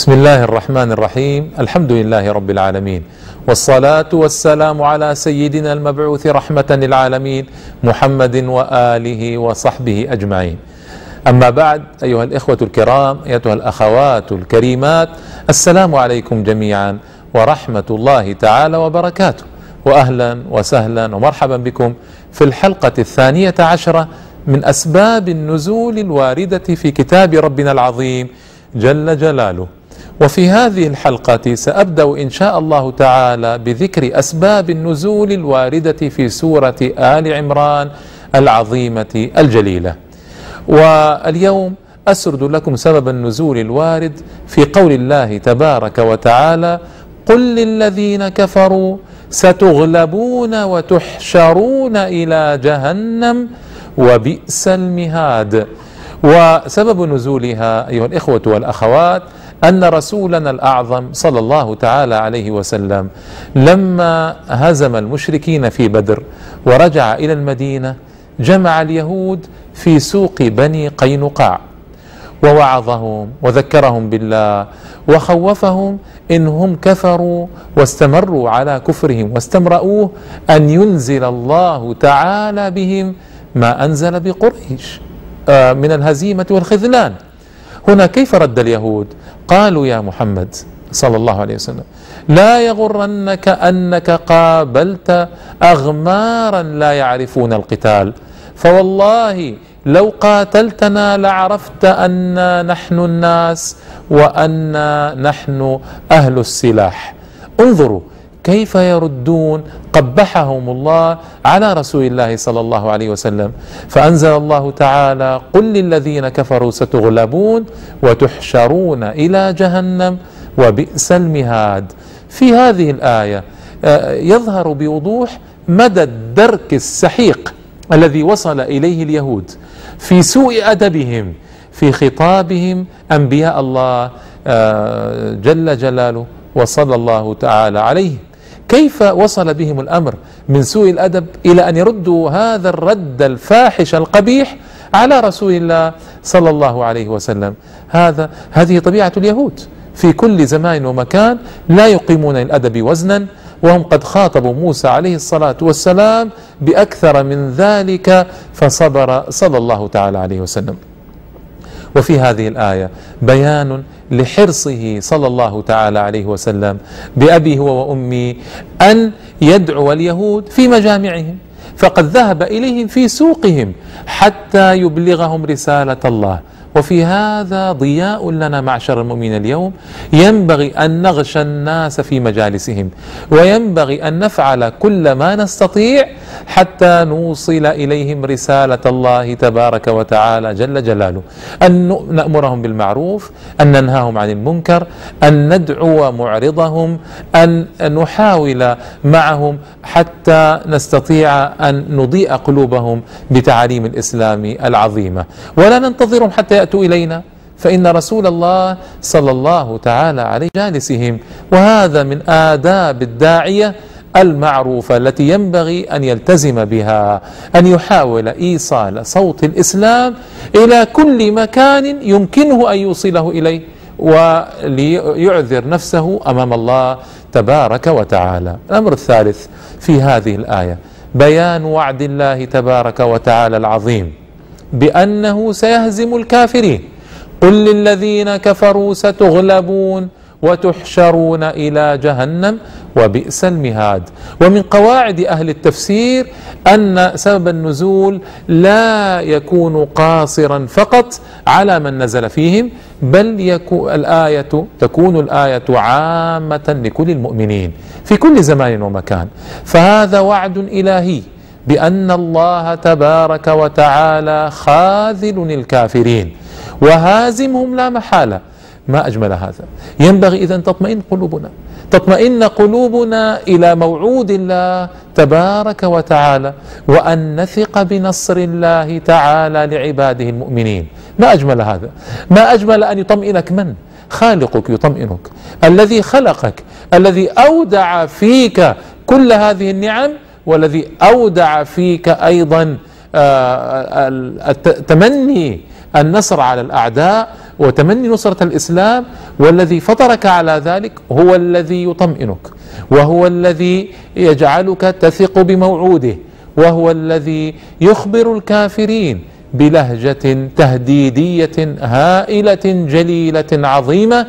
بسم الله الرحمن الرحيم الحمد لله رب العالمين والصلاة والسلام على سيدنا المبعوث رحمة للعالمين محمد وآله وصحبه أجمعين أما بعد أيها الإخوة الكرام أيتها الأخوات الكريمات السلام عليكم جميعا ورحمة الله تعالى وبركاته وأهلا وسهلا ومرحبا بكم في الحلقة الثانية عشرة من أسباب النزول الواردة في كتاب ربنا العظيم جل جلاله وفي هذه الحلقة سأبدأ إن شاء الله تعالى بذكر أسباب النزول الواردة في سورة آل عمران العظيمة الجليلة. واليوم أسرد لكم سبب النزول الوارد في قول الله تبارك وتعالى قل للذين كفروا ستغلبون وتحشرون إلى جهنم وبئس المهاد وسبب نزولها أيها الإخوة والأخوات أن رسولنا الأعظم صلى الله تعالى عليه وسلم لما هزم المشركين في بدر ورجع إلى المدينة جمع اليهود في سوق بني قينقاع ووعظهم وذكرهم بالله وخوفهم إن هم كفروا واستمروا على كفرهم واستمرؤوه أن ينزل الله تعالى بهم ما أنزل بقريش آه، من الهزيمة والخذلان. هنا كيف رد اليهود؟ قالوا يا محمد صلى الله عليه وسلم لا يغرنك أنك قابلت أغمارا لا يعرفون القتال. فوالله لو قاتلتنا لعرفت انا نحن الناس وانا نحن أهل السلاح. انظروا كيف يردون قبحهم الله على رسول الله صلى الله عليه وسلم؟ فأنزل الله تعالى قل للذين كفروا ستغلبون وتحشرون إلى جهنم وبئس المهاد. في هذه الآية آه، يظهر بوضوح مدى الدرك السحيق الذي وصل إليه اليهود في سوء أدبهم في خطابهم أنبياء الله آه، جل جلاله وصلى الله تعالى عليه. كيف وصل بهم الأمر من سوء الأدب إلى أن يردوا هذا الرد الفاحش القبيح على رسول الله صلى الله عليه وسلم؟ هذا هذه طبيعة اليهود. في كل زمان ومكان لا يقيمون الأدب وزنا وهم قد خاطبوا موسى عليه الصلاة والسلام بأكثر من ذلك فصبر صلى الله تعالى عليه وسلم. وفي هذه الآية بيان لحرصه صلى الله تعالى عليه وسلم بأبي هو وأمي أن يدعو اليهود في مجامعهم فقد ذهب إليهم في سوقهم حتى يبلغهم رسالة الله. وفي هذا ضياء لنا معشر المؤمنين اليوم. ينبغي أن نغشى الناس في مجالسهم وينبغي أن نفعل كل ما نستطيع حتى نوصل إليهم رسالة الله تبارك وتعالى جل جلاله. أن نأمرهم بالمعروف أن ننهاهم عن المنكر أن ندعو معرضهم أن نحاول معهم حتى نستطيع أن نضيء قلوبهم بتعاليم الإسلام العظيمة. ولا ننتظرهم حتى يأتوا إلينا فإن رسول الله صلى الله تعالى عليه جالسهم. وهذا من آداب الداعية المعروفة التي ينبغي أن يلتزم بها أن يحاول إيصال صوت الإسلام إلى كل مكان يمكنه أن يوصله إليه وليعذر نفسه أمام الله تبارك وتعالى. الأمر الثالث في هذه الآية بيان وعد الله تبارك وتعالى العظيم. بأنه سيهزم الكافرين. قل للذين كفروا ستغلبون وتحشرون إلى جهنم وبئس المهاد. ومن قواعد أهل التفسير أن سبب النزول لا يكون قاصرا فقط على من نزل فيهم بل يكون الآية تكون الآية عامة لكل المؤمنين في كل زمان ومكان. فهذا وعد إلهي. بأن الله تبارك وتعالى خاذل الكافرين وهازمهم لا محالة. ما أجمل هذا. ينبغي إذا تطمئن قلوبنا. تطمئن قلوبنا إلى موعود الله تبارك وتعالى وأن نثق بنصر الله تعالى لعباده المؤمنين. ما أجمل هذا. ما أجمل أن يطمئنك من؟ خالقك يطمئنك. الذي خلقك الذي أودع فيك كل هذه النعم والذي أودع فيك أيضا آه، التمني النصر على الأعداء وتمني نصرة الإسلام والذي فطرك على ذلك هو الذي يطمئنك وهو الذي يجعلك تثق بموعوده وهو الذي يخبر الكافرين بلهجة تهديدية هائلة جليلة عظيمة.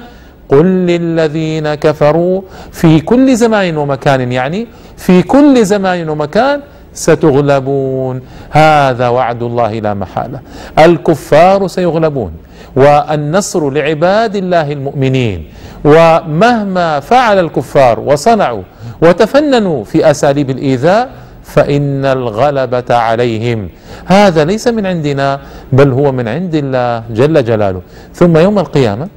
قل للذين كفروا في كل زمان ومكان يعني في كل زمان ومكان ستغلبون. هذا وعد الله لا محالة. الكفار سيغلبون. والنصر لعباد الله المؤمنين. ومهما فعل الكفار وصنعوا وتفننوا في أساليب الإيذاء فإن الغلبة عليهم. هذا ليس من عندنا بل هو من عند الله جل جلاله. ثم يوم القيامة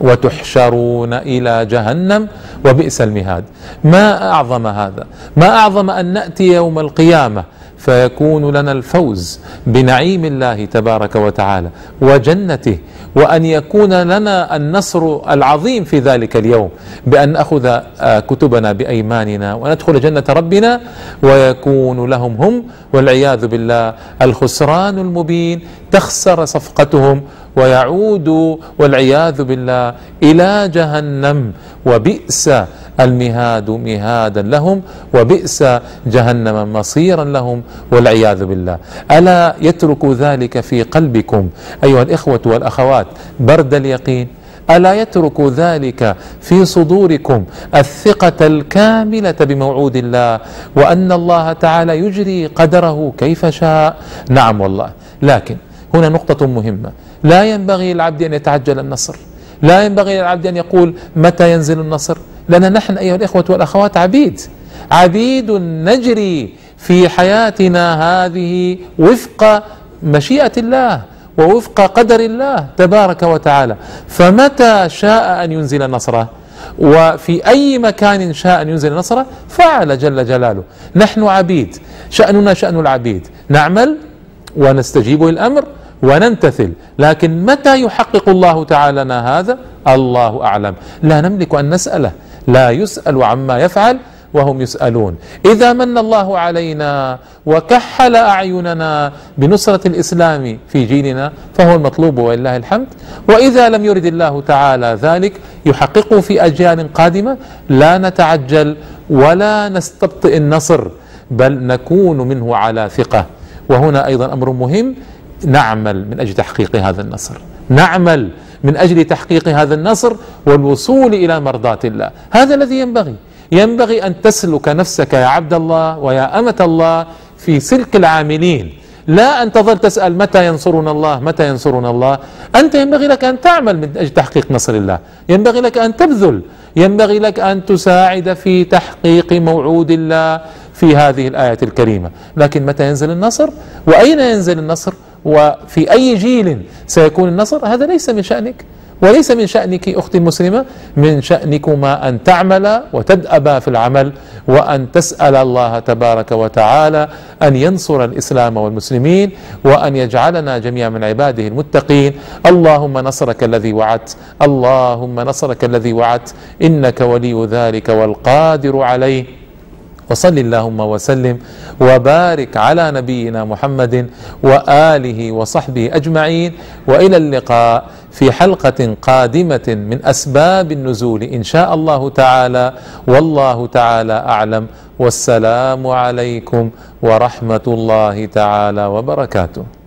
وتحشرون إلى جهنم وبئس المهاد. ما أعظم هذا؟ ما أعظم أن نأتي يوم القيامة فيكون لنا الفوز بنعيم الله تبارك وتعالى وجنته وأن يكون لنا النصر العظيم في ذلك اليوم بأن نأخذ آه، كتبنا بأيماننا وندخل جنة ربنا ويكون لهم هم والعياذ بالله الخسران المبين تخسر صفقتهم ويعود والعياذ بالله إلى جهنم وبئس المهاد مهادا لهم وبئس جهنم مصيرا لهم والعياذ بالله. ألا يترك ذلك في قلبكم أيها الإخوة والأخوات برد اليقين؟ ألا يترك ذلك في صدوركم الثقة الكاملة بموعود الله وأن الله تعالى يجري قدره كيف شاء؟ نعم والله. لكن هنا نقطة مهمة. لا ينبغي للعبد أن يتعجل النصر. لا ينبغي للعبد أن يقول متى ينزل النصر؟ لأن نحن أيها الإخوة والأخوات عبيد. عبيد نجري في حياتنا هذه وفق مشيئة الله ووفق قدر الله تبارك وتعالى. فمتى شاء أن ينزل نصره وفي أي مكان شاء أن ينزل نصره فعل جل جلاله. نحن عبيد. شأننا شأن العبيد. نعمل ونستجيب للأمر ونمتثل لكن متى يحقق الله تعالى لنا هذا؟ الله أعلم. لا نملك أن نسأله. لا يسأل عما يفعل وهم يسألون. إذا من الله علينا وكحل أعيننا بنصرة الإسلام في جيلنا فهو المطلوب ولله الحمد. وإذا لم يرد الله تعالى ذلك يحققه في أجيال قادمة لا نتعجل ولا نستبطئ النصر بل نكون منه على ثقة. وهنا أيضا أمر مهم نعمل من أجل تحقيق هذا النصر. نعمل من أجل تحقيق هذا النصر والوصول إلى مرضاة الله. هذا الذي ينبغي. ينبغي أن تسلك نفسك يا عبد الله ويا أمة الله في سلك العاملين. لا أن تظل تسأل متى ينصرنا الله متى ينصرنا الله. أنت ينبغي لك أن تعمل من أجل تحقيق نصر الله. ينبغي لك أن تبذل. ينبغي لك أن تساعد في تحقيق موعود الله في هذه الآية الكريمة. لكن متى ينزل النصر؟ وأين ينزل النصر؟ وفي أي جيل سيكون النصر؟ هذا ليس من شأنك وليس من شأنك أختي المسلمة من شأنكما أن تعمل وتدأبا في العمل وأن تسأل الله تبارك وتعالى أن ينصر الإسلام والمسلمين وأن يجعلنا جميعا من عباده المتقين. اللهم نصرك الذي وعدت اللهم نصرك الذي وعدت إنك ولي ذلك والقادر عليه. وصل اللهم وسلم وبارك على نبينا محمد وآله وصحبه أجمعين وإلى اللقاء في حلقة قادمة من أسباب النزول إن شاء الله تعالى. والله تعالى أعلم. والسلام عليكم ورحمة الله تعالى وبركاته.